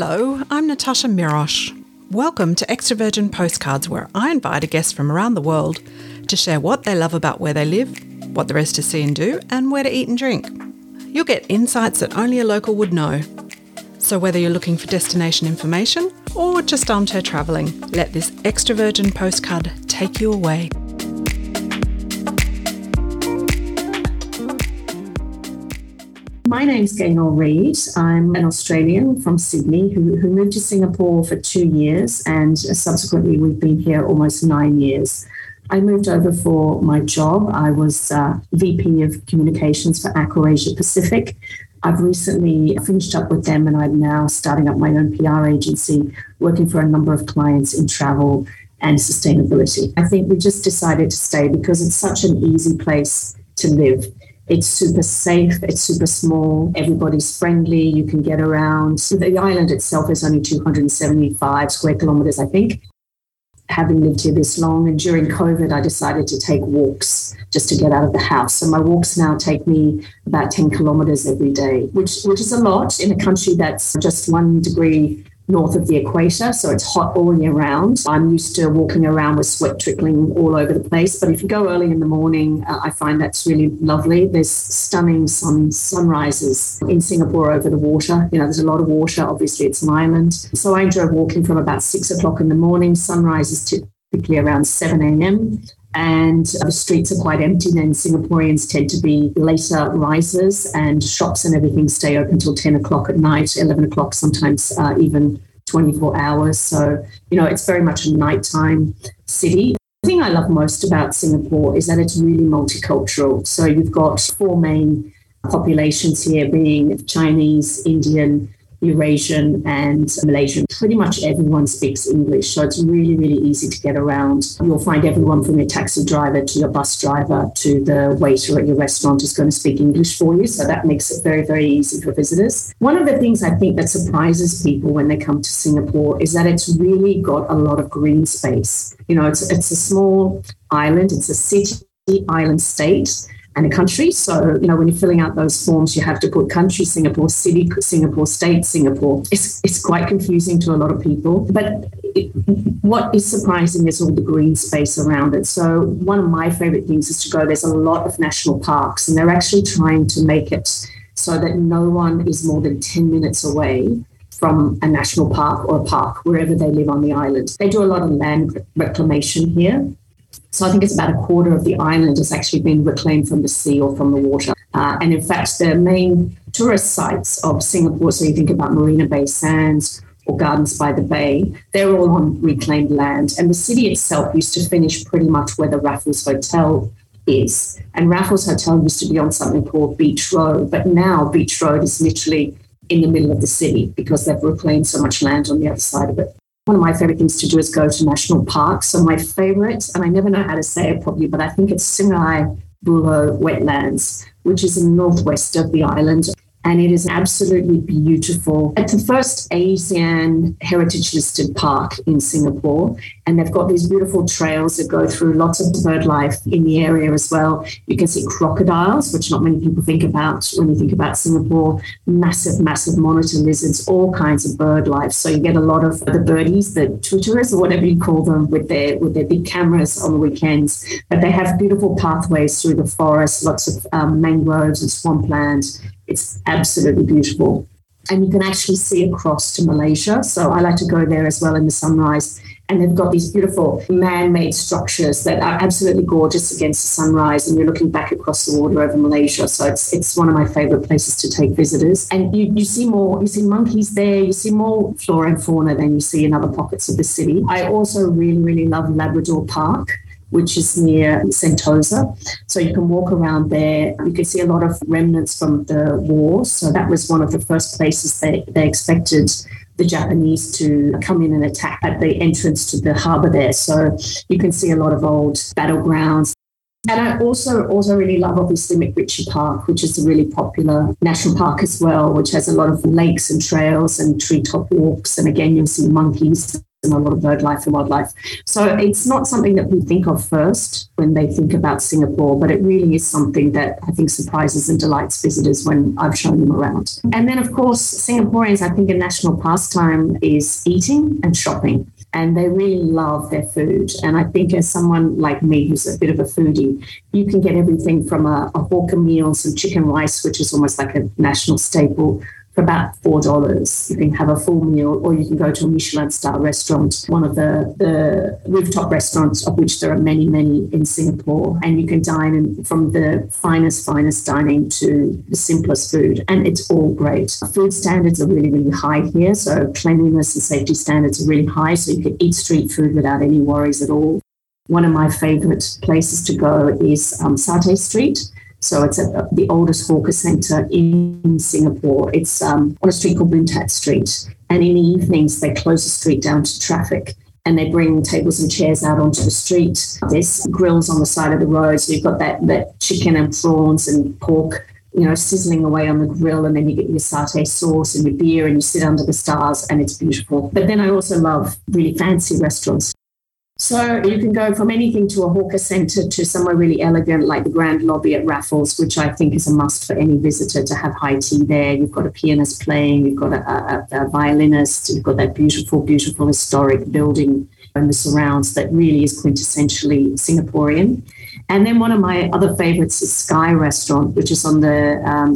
Hello, I'm Natasha Mirosh. Welcome to Extra Virgin Postcards, where I invite a guest from around the world to share what they love about where they live, what there is to see and do, and where to eat and drink. You'll get insights that only a local would know. So, whether you're looking for destination information or just armchair travelling, let this Extra Virgin postcard take you away. My name's Gaynor Reid. I'm an Australian from Sydney who, who moved to Singapore for two years, and subsequently, we've been here almost nine years. I moved over for my job. I was uh, VP of Communications for Accor Asia Pacific. I've recently finished up with them, and I'm now starting up my own PR agency, working for a number of clients in travel and sustainability. I think we just decided to stay because it's such an easy place to live. It's super safe, it's super small, everybody's friendly, you can get around. The island itself is only 275 square kilometers, I think. Having lived here this long, and during COVID, I decided to take walks just to get out of the house. So my walks now take me about 10 kilometers every day, which, which is a lot in a country that's just one degree north of the equator, so it's hot all year round. I'm used to walking around with sweat trickling all over the place, but if you go early in the morning, uh, I find that's really lovely. There's stunning sun sunrises in Singapore over the water. You know, there's a lot of water. Obviously, it's an island, so I enjoy walking from about six o'clock in the morning. Sunrise is typically around seven a.m and the streets are quite empty. And Singaporeans tend to be later risers, and shops and everything stay open till 10 o'clock at night, 11 o'clock, sometimes uh, even 24 hours. So, you know, it's very much a nighttime city. The thing I love most about Singapore is that it's really multicultural. So you've got four main populations here being Chinese, Indian, Eurasian and Malaysian. Pretty much everyone speaks English, so it's really, really easy to get around. You'll find everyone from your taxi driver to your bus driver to the waiter at your restaurant is going to speak English for you, so that makes it very, very easy for visitors. One of the things I think that surprises people when they come to Singapore is that it's really got a lot of green space. You know, it's, it's a small island, it's a city island state and a country. So, you know, when you're filling out those forms, you have to put country, Singapore, city, Singapore, state, Singapore. It's, it's quite confusing to a lot of people. But it, what is surprising is all the green space around it. So, one of my favorite things is to go, there's a lot of national parks, and they're actually trying to make it so that no one is more than 10 minutes away from a national park or a park wherever they live on the island. They do a lot of land reclamation here. So I think it's about a quarter of the island has actually been reclaimed from the sea or from the water. Uh, and in fact, the main tourist sites of Singapore, so you think about Marina Bay Sands or Gardens by the Bay, they're all on reclaimed land. And the city itself used to finish pretty much where the Raffles Hotel is. And Raffles Hotel used to be on something called Beach Road, but now Beach Road is literally in the middle of the city because they've reclaimed so much land on the other side of it one of my favorite things to do is go to national parks. So my favorite, and I never know how to say it properly, but I think it's Sungai Buloh Wetlands, which is in northwest of the island and it is absolutely beautiful. It's the first ASEAN heritage listed park in Singapore, and they've got these beautiful trails that go through lots of bird life in the area as well. You can see crocodiles, which not many people think about when you think about Singapore, massive, massive monitor lizards, all kinds of bird life. So you get a lot of the birdies, the twitterers, or whatever you call them, with their with their big cameras on the weekends. But they have beautiful pathways through the forest, lots of um, mangroves and swampland it's absolutely beautiful. And you can actually see across to Malaysia. So I like to go there as well in the sunrise. And they've got these beautiful man made structures that are absolutely gorgeous against the sunrise. And you're looking back across the water over Malaysia. So it's, it's one of my favorite places to take visitors. And you, you see more, you see monkeys there, you see more flora and fauna than you see in other pockets of the city. I also really, really love Labrador Park which is near Sentosa. So you can walk around there. You can see a lot of remnants from the war. So that was one of the first places they, they expected the Japanese to come in and attack at the entrance to the harbour there. So you can see a lot of old battlegrounds. And I also also really love obviously MacRitchie Park, which is a really popular national park as well, which has a lot of lakes and trails and treetop walks. And again, you'll see monkeys and a lot of bird life and wildlife. So it's not something that we think of first when they think about Singapore, but it really is something that I think surprises and delights visitors when I've shown them around. And then, of course, Singaporeans, I think a national pastime is eating and shopping. And they really love their food. And I think, as someone like me who's a bit of a foodie, you can get everything from a, a hawker meal, some chicken rice, which is almost like a national staple, for about four dollars. You can have a full meal, or you can go to a Michelin star restaurant, one of the, the rooftop restaurants, of which there are many, many in Singapore, and you can dine in, from the finest, finest dining to the simplest food, and it's all great. Food standards are really, really high here, so cleanliness and safety standards are really high, so you can eat street food without any worries at all. One of my favorite places to go is um, Satay Street so it's the oldest hawker centre in Singapore. It's um, on a street called Boon Street. And in the evenings, they close the street down to traffic and they bring tables and chairs out onto the street. There's grills on the side of the road. So you've got that, that chicken and prawns and pork you know, sizzling away on the grill, and then you get your satay sauce and your beer, and you sit under the stars, and it's beautiful. But then I also love really fancy restaurants. So you can go from anything to a hawker centre to somewhere really elegant like the Grand Lobby at Raffles, which I think is a must for any visitor to have high tea there. You've got a pianist playing, you've got a, a, a violinist, you've got that beautiful, beautiful historic building and the surrounds that really is quintessentially Singaporean. And then one of my other favorites is Sky Restaurant, which is on the um,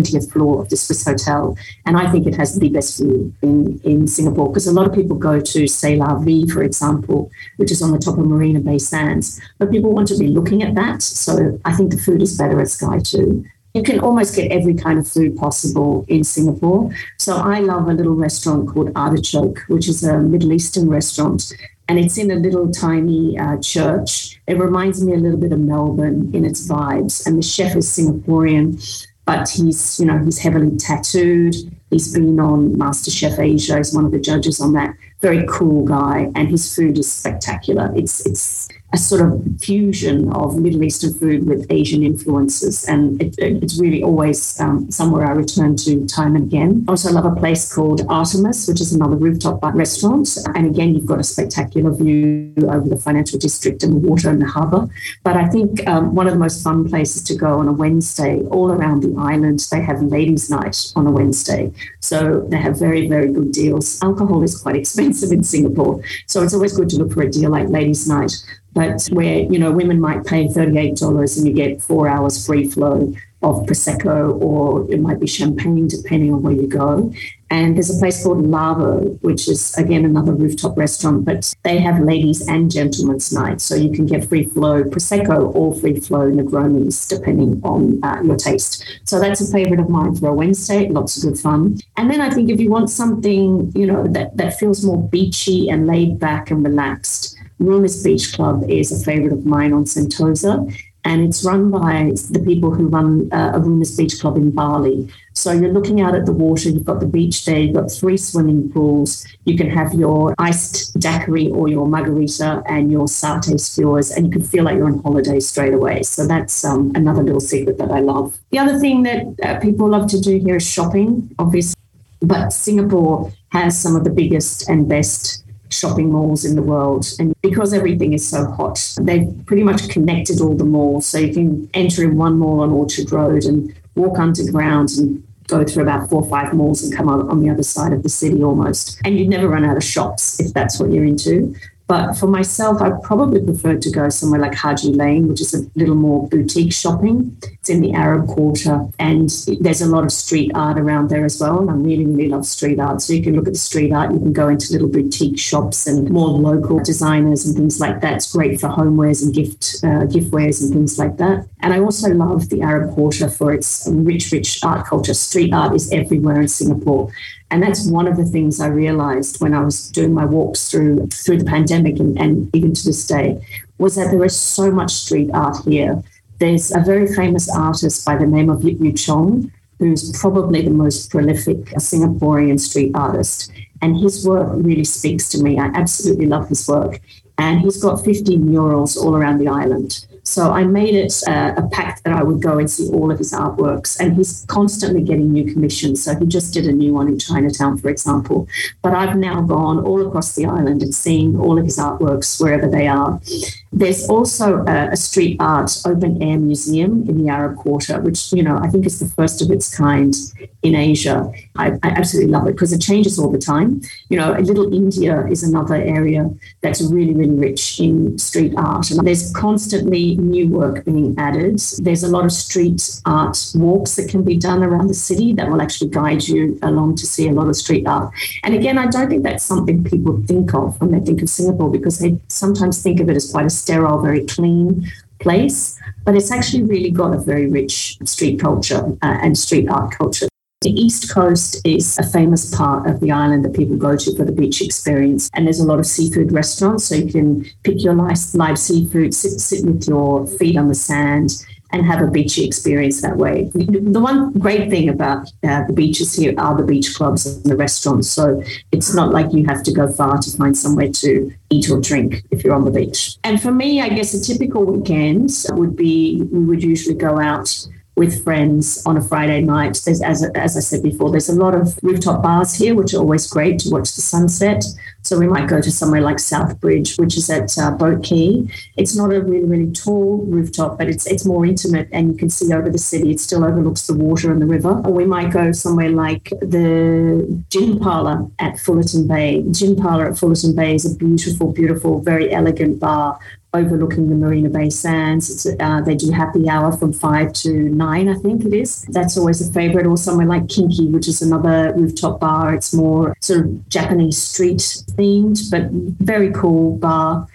20th floor of the Swissôtel. And I think it has the best view in, in Singapore because a lot of people go to CÉ LA VI, for example, which is on the top of Marina Bay Sands. But people want to be looking at that. So I think the food is better at Sky too. You can almost get every kind of food possible in Singapore. So I love a little restaurant called Artichoke, which is a Middle Eastern restaurant and it's in a little tiny uh, church. It reminds me a little bit of Melbourne in its vibes, and the chef is Singaporean but he's you know he's heavily tattooed. He's been on MasterChef Asia. He's one of the judges on that. Very cool guy, and his food is spectacular. It's it's a sort of fusion of Middle Eastern food with Asian influences. And it, it's really always um, somewhere I return to time and again. I also love a place called Artemis, which is another rooftop restaurant. And again, you've got a spectacular view over the financial district and the water and the harbour. But I think um, one of the most fun places to go on a Wednesday, all around the island, they have ladies' night on a Wednesday. So they have very, very good deals. Alcohol is quite expensive in Singapore. So it's always good to look for a deal like ladies' night but where you know women might pay $38 and you get four hours free flow of prosecco or it might be champagne depending on where you go and there's a place called Lavo, which is again another rooftop restaurant, but they have ladies and gentlemen's nights. So you can get free flow Prosecco or free flow Negronis, depending on uh, your taste. So that's a favorite of mine for a Wednesday. Lots of good fun. And then I think if you want something, you know, that, that feels more beachy and laid back and relaxed, Rumours Beach Club is a favorite of mine on Sentosa, and it's run by the people who run uh, a Rumours Beach Club in Bali. So you're looking out at the water, you've got the beach there, you've got three swimming pools. You can have your iced daiquiri or your margarita and your satay skewers, and you can feel like you're on holiday straight away. So that's um, another little secret that I love. The other thing that uh, people love to do here is shopping, obviously, but Singapore has some of the biggest and best shopping malls in the world. And because everything is so hot, they've pretty much connected all the malls. So you can enter in one mall on Orchard Road and walk underground and go through about four or five malls and come out on the other side of the city almost. And you'd never run out of shops if that's what you're into. But for myself, I probably prefer to go somewhere like Haji Lane, which is a little more boutique shopping. It's in the Arab Quarter, and there's a lot of street art around there as well. And I really, really love street art. So you can look at the street art, you can go into little boutique shops and more local designers and things like that. It's great for homewares and gift uh, giftwares and things like that. And I also love the Arab Quarter for its rich, rich art culture. Street art is everywhere in Singapore. And that's one of the things I realized when I was doing my walks through through the pandemic and, and even to this day, was that there is so much street art here. There's a very famous artist by the name of Yip Yew Chong, who's probably the most prolific Singaporean street artist. And his work really speaks to me. I absolutely love his work. And he's got 50 murals all around the island. So I made it uh, a pact that I would go and see all of his artworks. And he's constantly getting new commissions. So he just did a new one in Chinatown, for example. But I've now gone all across the island and seen all of his artworks wherever they are. There's also a, a, street art open air museum in the Arab Quarter, which, you know, I think is the first of its kind in Asia. I, I absolutely love it because it changes all the time. You know, Little India is another area that's really, really rich in street art. And there's constantly new work being added. There's a lot of street art walks that can be done around the city that will actually guide you along to see a lot of street art. And again, I don't think that's something people think of when they think of Singapore because they sometimes think of it as quite a sterile, very clean place. But it's actually really got a very rich street culture uh, and street art culture. The East Coast is a famous part of the island that people go to for the beach experience. And there's a lot of seafood restaurants, so you can pick your live, live seafood, sit, sit with your feet on the sand, and have a beachy experience that way. The one great thing about uh, the beaches here are the beach clubs and the restaurants. So it's not like you have to go far to find somewhere to eat or drink if you're on the beach. And for me, I guess a typical weekend would be we would usually go out with friends on a Friday night. There's, as, as I said before, there's a lot of rooftop bars here, which are always great to watch the sunset. So we might go to somewhere like Southbridge, which is at uh, Boat Quay. It's not a really, really tall rooftop, but it's it's more intimate and you can see over the city. It still overlooks the water and the river. Or we might go somewhere like the Gin Parlour at Fullerton Bay. Gin Parlour at Fullerton Bay is a beautiful, beautiful, very elegant bar overlooking the Marina Bay Sands. Uh, they do happy hour from five to nine, I think it is. That's always a favorite. Or somewhere like Kinki, which is another rooftop bar. It's more sort of Japanese street themed, but very cool bar.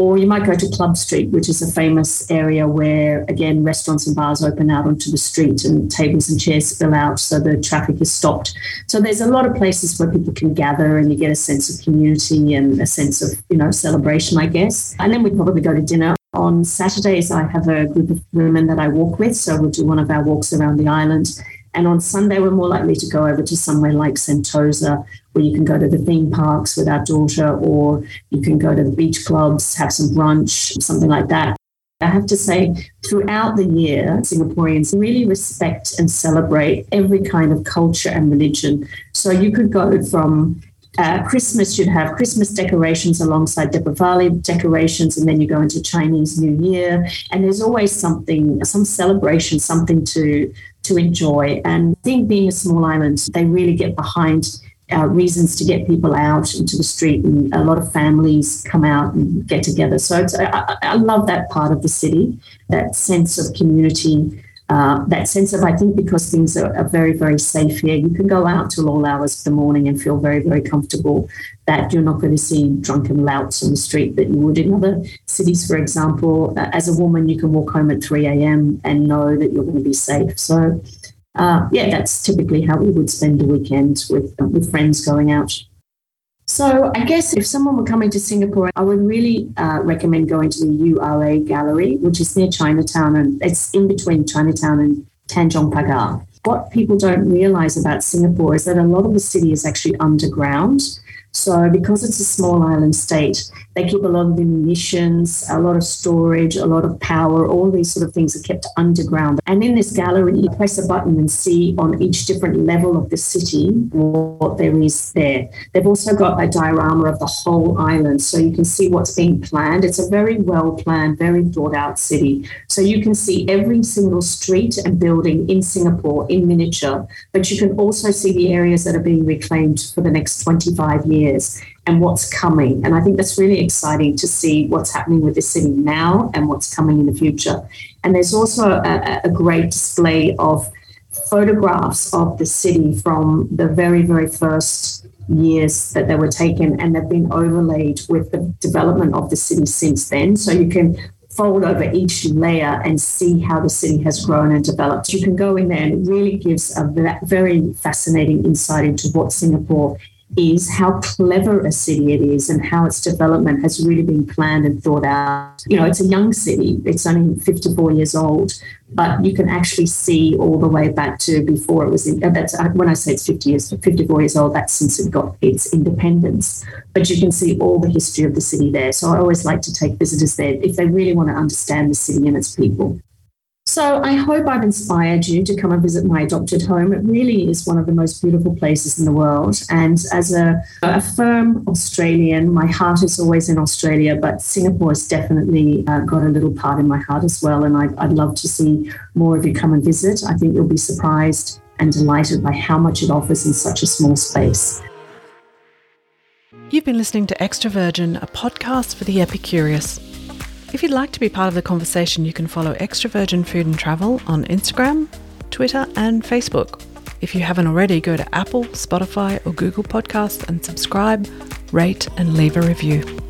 Or you might go to Club Street, which is a famous area where, again, restaurants and bars open out onto the street and tables and chairs spill out, so the traffic is stopped. So there's a lot of places where people can gather and you get a sense of community and a sense of, you know, celebration, I guess. And then we probably go to dinner. On Saturdays, I have a group of women that I walk with. So we'll do one of our walks around the island. And on Sunday, we're more likely to go over to somewhere like Sentosa, where you can go to the theme parks with our daughter, or you can go to the beach clubs, have some brunch, something like that. I have to say, throughout the year, Singaporeans really respect and celebrate every kind of culture and religion. So you could go from uh, Christmas, you'd have Christmas decorations alongside Deepavali decorations, and then you go into Chinese New Year, and there's always something, some celebration, something to to enjoy. And I think being a small island, they really get behind uh, reasons to get people out into the street, and a lot of families come out and get together. So I, I, love that part of the city, that sense of community. Uh, that sense of, I think, because things are, are, very, very safe here, you can go out till all hours of the morning and feel very, very comfortable that you're not going to see drunken louts on the street that you would in other cities, for example. Uh, as a woman, you can walk home at 3 a.m. and know that you're going to be safe. So uh, yeah, that's typically how we would spend the weekend with with friends going out. So I guess if someone were coming to Singapore, I would really uh, recommend going to the URA Gallery, which is near Chinatown, and it's in between Chinatown and Tanjong Pagar. What people don't realize about Singapore is that a lot of the city is actually underground. So, because it's a small island state, they keep a lot of munitions, a lot of storage, a lot of power, all these sort of things are kept underground. And in this gallery, you press a button and see on each different level of the city what there is there. They've also got a diorama of the whole island, so you can see what's being planned. It's a very well planned, very thought out city. So, you can see every single street and building in Singapore in miniature, but you can also see the areas that are being reclaimed for the next 25 years years and what's coming. And I think that's really exciting to see what's happening with the city now and what's coming in the future. And there's also a, a great display of photographs of the city from the very, very first years that they were taken, and they've been overlaid with the development of the city since then. So you can fold over each layer and see how the city has grown and developed. You can go in there and it really gives a very fascinating insight into what Singapore is how clever a city it is and how its development has really been planned and thought out. You know, it's a young city, it's only 54 years old, but you can actually see all the way back to before it was in, uh, that's uh, when I say it's 50 years, 54 years old, that's since it got its independence. But you can see all the history of the city there. So I always like to take visitors there if they really want to understand the city and its people. So I hope I've inspired you to come and visit my adopted home. It really is one of the most beautiful places in the world. And as a, a firm Australian, my heart is always in Australia, but Singapore has definitely uh, got a little part in my heart as well. And I, I'd love to see more of you come and visit. I think you'll be surprised and delighted by how much it offers in such a small space. You've been listening to Extra Virgin, a podcast for the Epicurious. If you'd like to be part of the conversation, you can follow Extra Virgin Food and Travel on Instagram, Twitter, and Facebook. If you haven't already, go to Apple, Spotify, or Google Podcasts and subscribe, rate, and leave a review.